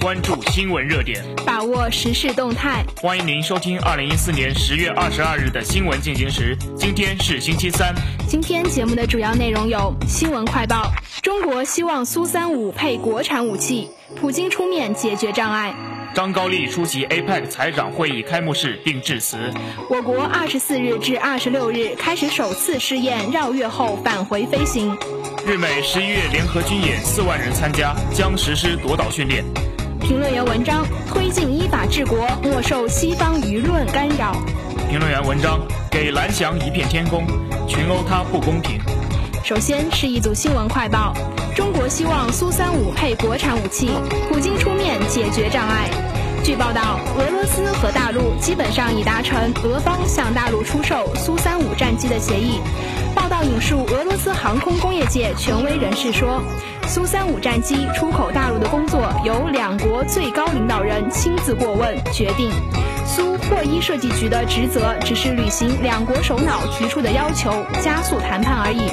关注新闻热点，把握时事动态。欢迎您收听二零一四年十月二十二日的新闻进行时。今天是星期三。今天节目的主要内容有：新闻快报，中国希望苏三五配国产武器，普京出面解决障碍。张高丽出席 APEC 财长会议开幕式并致辞。我国二十四日至二十六日开始首次试验绕月后返回飞行。日美十一月联合军演四万人参加，将实施夺岛训练。评论员文章：推进依法治国，莫受西方舆论干扰。评论员文章：给蓝翔一片天空，群殴他不公平。首先是一组新闻快报：中国希望苏三五配国产武器，普京出面解决障碍。据报道，俄罗斯和大陆基本上已达成俄方向大陆出售苏三五战机的协议。报道引述俄罗斯航空工业界权威人士说，苏三五战机出口大陆的工作由两国最高领导人亲自过问决定。苏霍伊设计局的职责只是履行两国首脑提出的要求，加速谈判而已。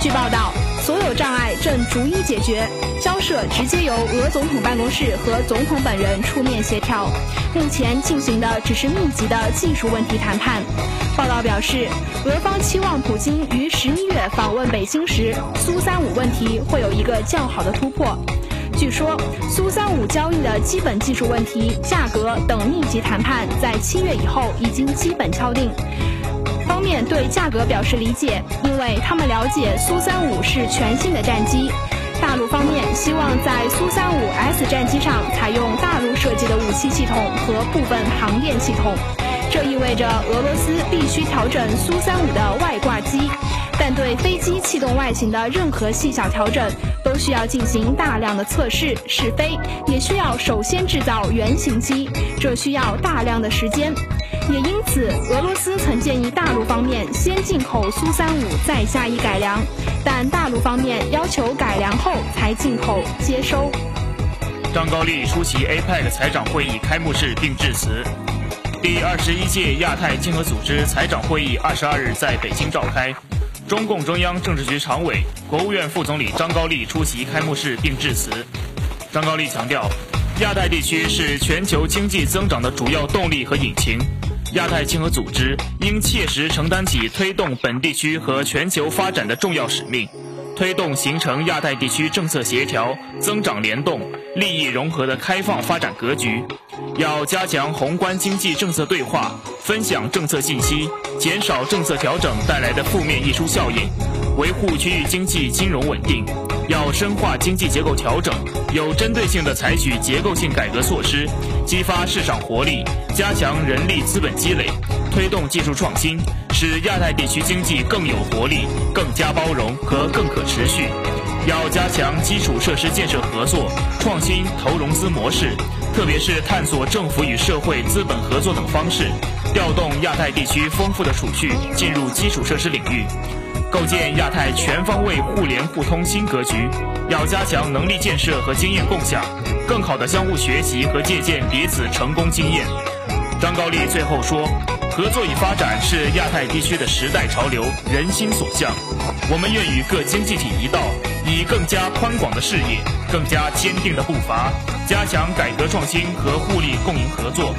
据报道，所有障碍正逐一解决，交涉直接由俄总统办公室和总统本人出面协调。目前进行的只是密集的技术问题谈判。报道表示，俄方期望普京于十一月访问北京时，苏三五问题会有一个较好的突破。据说，苏三五交易的基本技术问题、价格等密集谈判在七月以后已经基本敲定。方面对价格表示理解，因为他们了解苏三五是全新的战机。大陆方面希望在苏三五 S 战机上采用大陆设计的武器系统和部分航电系统，这意味着俄罗斯必须调整苏三五的外挂机。但对飞机气动外形的任何细小调整，都需要进行大量的测试试飞，也需要首先制造原型机，这需要大量的时间。也因此，俄罗斯曾建议大陆方面先进口苏三五，再加以改良，但大陆方面要求改良后才进口接收。张高丽出席 APEC 财长会议开幕式并致辞。第二十一届亚太经合组织财长会议二十二日在北京召开。中共中央政治局常委、国务院副总理张高丽出席开幕式并致辞。张高丽强调，亚太地区是全球经济增长的主要动力和引擎，亚太经合组织应切实承担起推动本地区和全球发展的重要使命，推动形成亚太地区政策协调、增长联动、利益融合的开放发展格局。要加强宏观经济政策对话，分享政策信息，减少政策调整带来的负面溢出效应，维护区域经济金融稳定。要深化经济结构调整，有针对性地采取结构性改革措施，激发市场活力，加强人力资本积累，推动技术创新，使亚太地区经济更有活力、更加包容和更可持续。要加强基础设施建设合作，创新投融资模式。特别是探索政府与社会资本合作等方式，调动亚太地区丰富的储蓄进入基础设施领域，构建亚太全方位互联互通新格局。要加强能力建设和经验共享，更好地相互学习和借鉴彼此成功经验。张高丽最后说：“合作与发展是亚太地区的时代潮流，人心所向。我们愿与各经济体一道，以更加宽广的视野、更加坚定的步伐。”加强改革创新和互利共赢合作，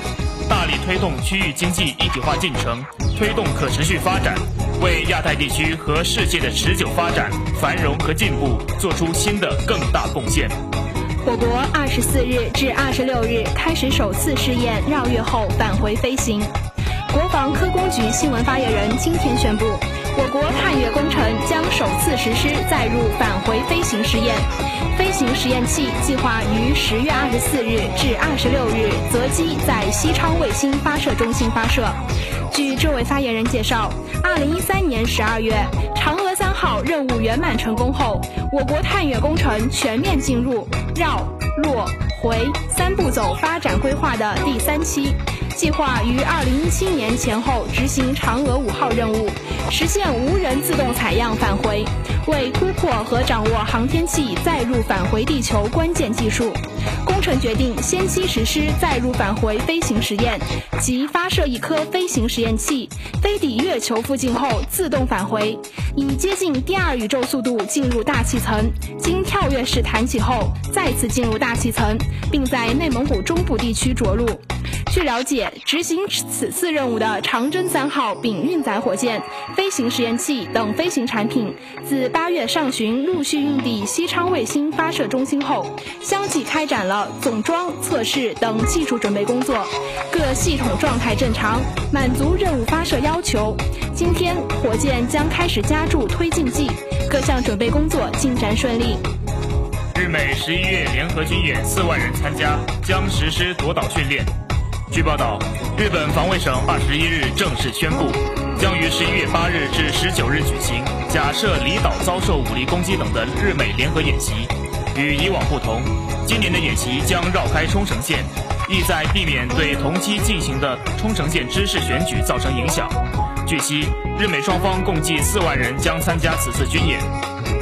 大力推动区域经济一体化进程，推动可持续发展，为亚太地区和世界的持久发展、繁荣和进步做出新的更大贡献。我国二十四日至二十六日开始首次试验绕月后返回飞行。国防科工局新闻发言人今天宣布。我国探月工程将首次实施载入返回飞行试验，飞行实验器计划于十月二十四日至二十六日择机在西昌卫星发射中心发射。据这位发言人介绍，二零一三年十二月，嫦娥三号任务圆满成功后，我国探月工程全面进入绕、落、回三步走发展规划的第三期。计划于二零一七年前后执行嫦娥五号任务，实现无人自动采样返回，为突破和掌握航天器载入返回地球关键技术。工程决定先期实施载入返回飞行实验，即发射一颗飞行实验器，飞抵月球附近后自动返回，以接近第二宇宙速度进入大气层，经跳跃式弹起后再次进入大气层，并在内蒙古中部地区着陆。据了解，执行此次任务的长征三号丙运载火箭、飞行实验器等飞行产品，自八月上旬陆续运抵西昌卫星发射中心后，相继开展了总装、测试等技术准备工作，各系统状态正常，满足任务发射要求。今天，火箭将开始加注推进剂，各项准备工作进展顺利。日美十一月联合军演四万人参加，将实施夺岛训练。据报道，日本防卫省二十一日正式宣布，将于十一月八日至十九日举行假设离岛遭受武力攻击等的日美联合演习。与以往不同，今年的演习将绕开冲绳县，意在避免对同期进行的冲绳县知事选举造成影响。据悉，日美双方共计四万人将参加此次军演。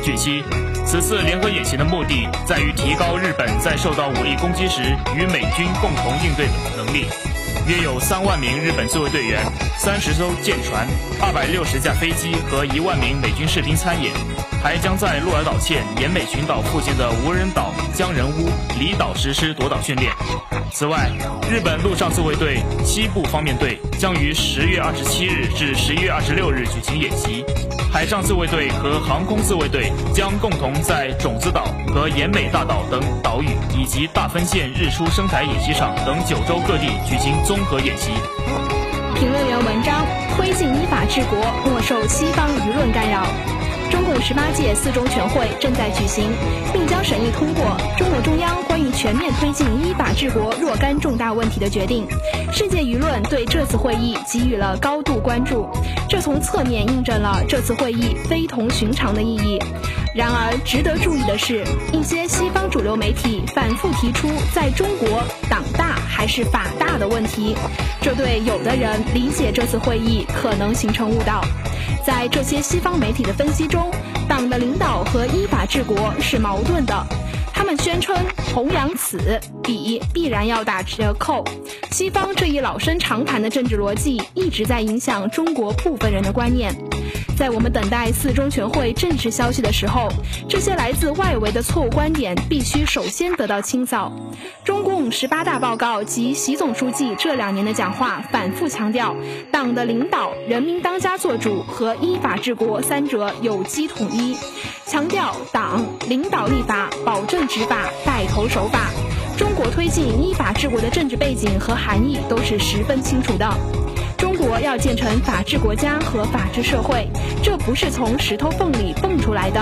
据悉。此次联合演习的目的在于提高日本在受到武力攻击时与美军共同应对的能力。约有三万名日本自卫队员、三十艘舰船、二百六十架飞机和一万名美军士兵参演，还将在鹿儿岛县岩美群岛附近的无人岛江人屋离岛实施夺岛训练。此外，日本陆上自卫队西部方面队将于十月二十七日至十一月二十六日举行演习。海上自卫队和航空自卫队将共同在种子岛和岩美大岛等岛屿，以及大分县日出生态演习场等九州各地举行综合演习。评论员文章：推进依法治国，莫受西方舆论干扰。中共十八届四中全会正在举行，并将审议通过中共中央关于全面推进依法治国若干重大问题的决定。世界舆论对这次会议给予了高度关注，这从侧面印证了这次会议非同寻常的意义。然而，值得注意的是，一些西方主流媒体反复提出在中国党大还是法大的问题，这对有的人理解这次会议可能形成误导。在这些西方媒体的分析中，党的领导和依法治国是矛盾的。他们宣称弘扬此彼必然要打折扣。西方这一老生常谈的政治逻辑一直在影响中国部分人的观念。在我们等待四中全会正式消息的时候，这些来自外围的错误观点必须首先得到清扫。中共十八大报告及习总书记这两年的讲话反复强调，党的领导、人民当家作主和依法治国三者有机统一，强调党领导立法、保证执法、带头守法。中国推进依法治国的政治背景和含义都是十分清楚的。国要建成法治国家和法治社会，这不是从石头缝里蹦出来的，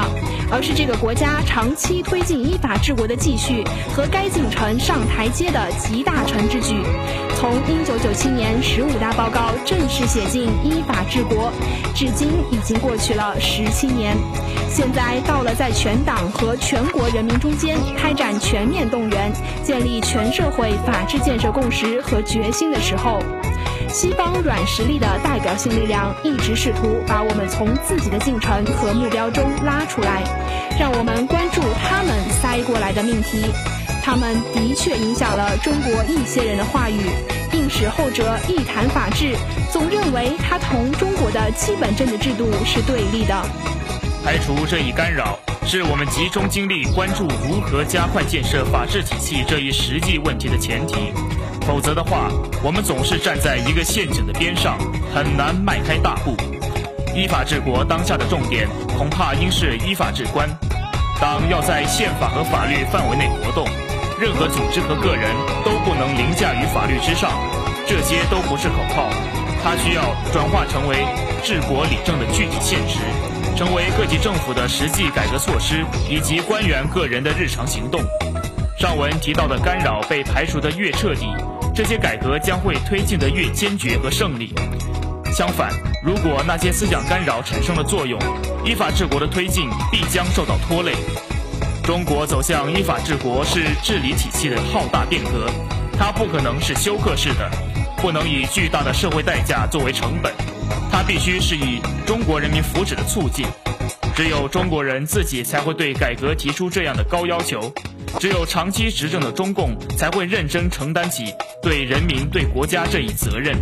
而是这个国家长期推进依法治国的继续和该进程上台阶的集大成之举。从一九九七年十五大报告正式写进依法治国，至今已经过去了十七年，现在到了在全党和全国人民中间开展全面动员，建立全社会法治建设共识和决心的时候。西方软实力的代表性力量一直试图把我们从自己的进程和目标中拉出来，让我们关注他们塞过来的命题。他们的确影响了中国一些人的话语，并使后者一谈法治，总认为它同中国的基本政治制度是对立的。排除这一干扰，是我们集中精力关注如何加快建设法治体系这一实际问题的前提。否则的话，我们总是站在一个陷阱的边上，很难迈开大步。依法治国当下的重点，恐怕应是依法治官。党要在宪法和法律范围内活动，任何组织和个人都不能凌驾于法律之上。这些都不是口号，它需要转化成为治国理政的具体现实，成为各级政府的实际改革措施以及官员个人的日常行动。上文提到的干扰被排除得越彻底，这些改革将会推进得越坚决和胜利。相反，如果那些思想干扰产生了作用，依法治国的推进必将受到拖累。中国走向依法治国是治理体系的浩大变革，它不可能是休克式的。不能以巨大的社会代价作为成本，它必须是以中国人民福祉的促进。只有中国人自己才会对改革提出这样的高要求，只有长期执政的中共才会认真承担起对人民、对国家这一责任。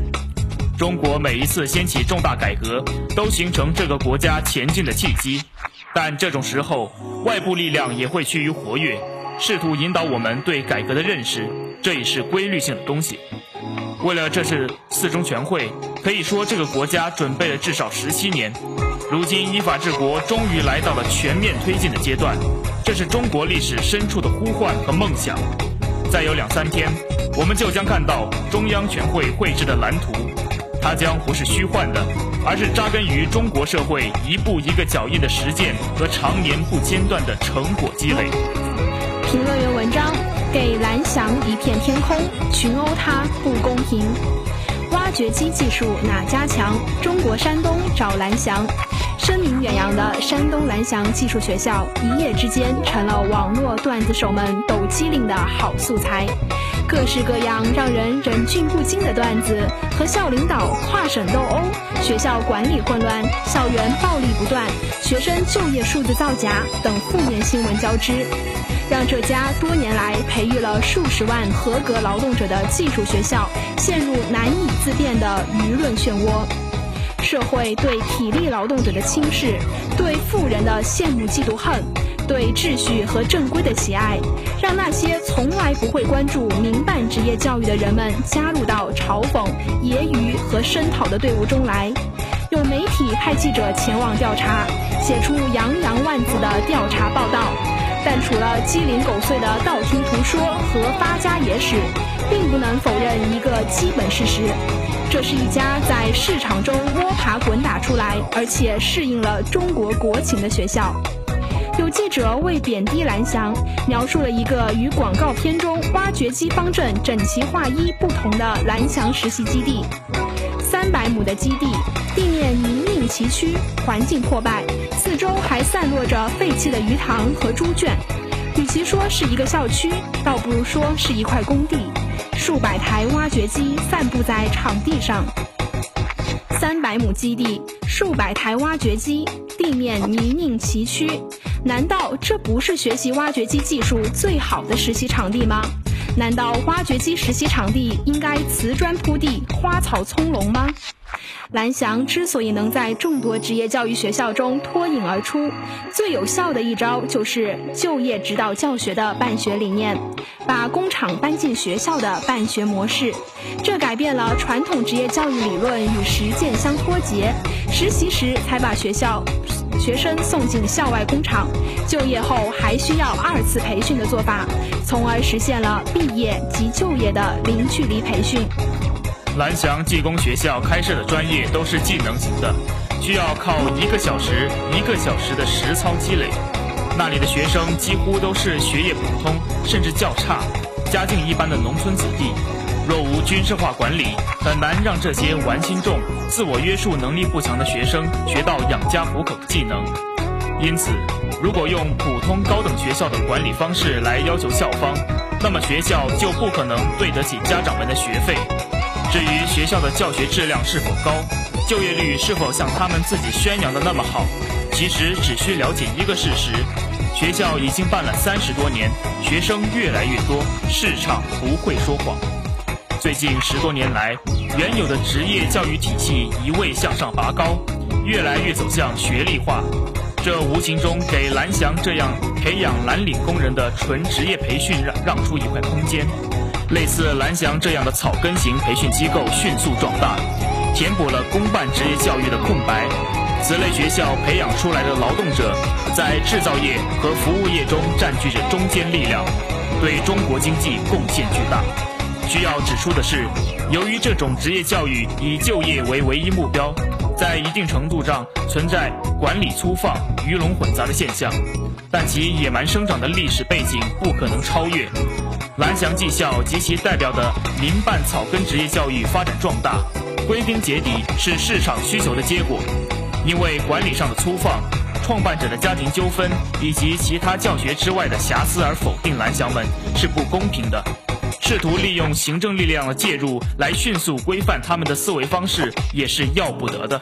中国每一次掀起重大改革，都形成这个国家前进的契机，但这种时候，外部力量也会趋于活跃，试图引导我们对改革的认识，这也是规律性的东西。为了这次四中全会，可以说这个国家准备了至少十七年。如今依法治国终于来到了全面推进的阶段，这是中国历史深处的呼唤和梦想。再有两三天，我们就将看到中央全会绘制的蓝图，它将不是虚幻的，而是扎根于中国社会一步一个脚印的实践和常年不间断的成果积累。评论员文章：给蓝翔一片天空，群殴他不公平。挖掘机技术哪家强？中国山东找蓝翔。声名远扬的山东蓝翔技术学校，一夜之间成了网络段子手们抖机灵的好素材。各式各样让人忍俊不禁的段子，和校领导跨省斗殴，学校管理混乱，校园暴力不断，学生就业数字造假等负面新闻交织，让这家多年来培育了数十万合格劳动者的技术学校，陷入难以自辩的舆论漩涡。社会对体力劳动者的轻视，对富人的羡慕嫉妒恨，对秩序和正规的喜爱，让那些从来不会关注民办职业教育的人们加入到嘲讽、揶揄和声讨的队伍中来。有媒体派记者前往调查，写出洋洋万字的调查报道，但除了鸡零狗碎的道听途说和发家野史，并不能否认一个基本事实。这是一家在市场中摸爬滚打出来，而且适应了中国国情的学校。有记者为贬低蓝翔，描述了一个与广告片中挖掘机方阵整齐划一不同的蓝翔实习基地。三百亩的基地，地面泥泞崎岖，环境破败，四周还散落着废弃的鱼塘和猪圈。与其说是一个校区，倒不如说是一块工地。数百台挖掘机散布在场地上，三百亩基地，数百台挖掘机，地面泥泞崎岖。难道这不是学习挖掘机技术最好的实习场地吗？难道挖掘机实习场地应该瓷砖铺地、花草葱茏吗？蓝翔之所以能在众多职业教育学校中脱颖而出，最有效的一招就是就业指导教学的办学理念，把工厂搬进学校的办学模式，这改变了传统职业教育理论与实践相脱节，实习时才把学校学生送进校外工厂，就业后还需要二次培训的做法，从而实现了毕业及就业的零距离培训。蓝翔技工学校开设的专业都是技能型的，需要靠一个小时一个小时的实操积累。那里的学生几乎都是学业普通，甚至较差，家境一般的农村子弟。若无军事化管理，很难让这些玩心重、自我约束能力不强的学生学到养家糊口的技能。因此，如果用普通高等学校的管理方式来要求校方，那么学校就不可能对得起家长们的学费。至于学校的教学质量是否高，就业率是否像他们自己宣扬的那么好，其实只需了解一个事实：学校已经办了三十多年，学生越来越多，市场不会说谎。最近十多年来，原有的职业教育体系一味向上拔高，越来越走向学历化，这无形中给蓝翔这样培养蓝领工人的纯职业培训让让出一块空间。类似蓝翔这样的草根型培训机构迅速壮大，填补了公办职业教育的空白。此类学校培养出来的劳动者，在制造业和服务业中占据着中坚力量，对中国经济贡献巨大。需要指出的是，由于这种职业教育以就业为唯一目标，在一定程度上存在管理粗放、鱼龙混杂的现象，但其野蛮生长的历史背景不可能超越。蓝翔技校及其代表的民办草根职业教育发展壮大，归根结底是市场需求的结果。因为管理上的粗放、创办者的家庭纠纷以及其他教学之外的瑕疵而否定蓝翔们是不公平的。试图利用行政力量的介入来迅速规范他们的思维方式，也是要不得的。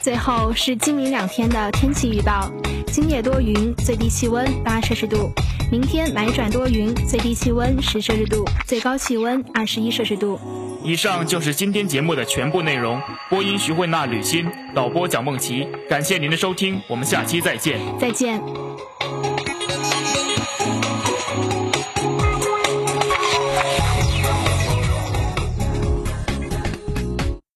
最后是今明两天的天气预报：今夜多云，最低气温八摄氏度；明天霾转多云，最低气温十摄氏度，最高气温二十一摄氏度。以上就是今天节目的全部内容。播音徐慧娜、吕欣，导播蒋梦琪。感谢您的收听，我们下期再见。再见。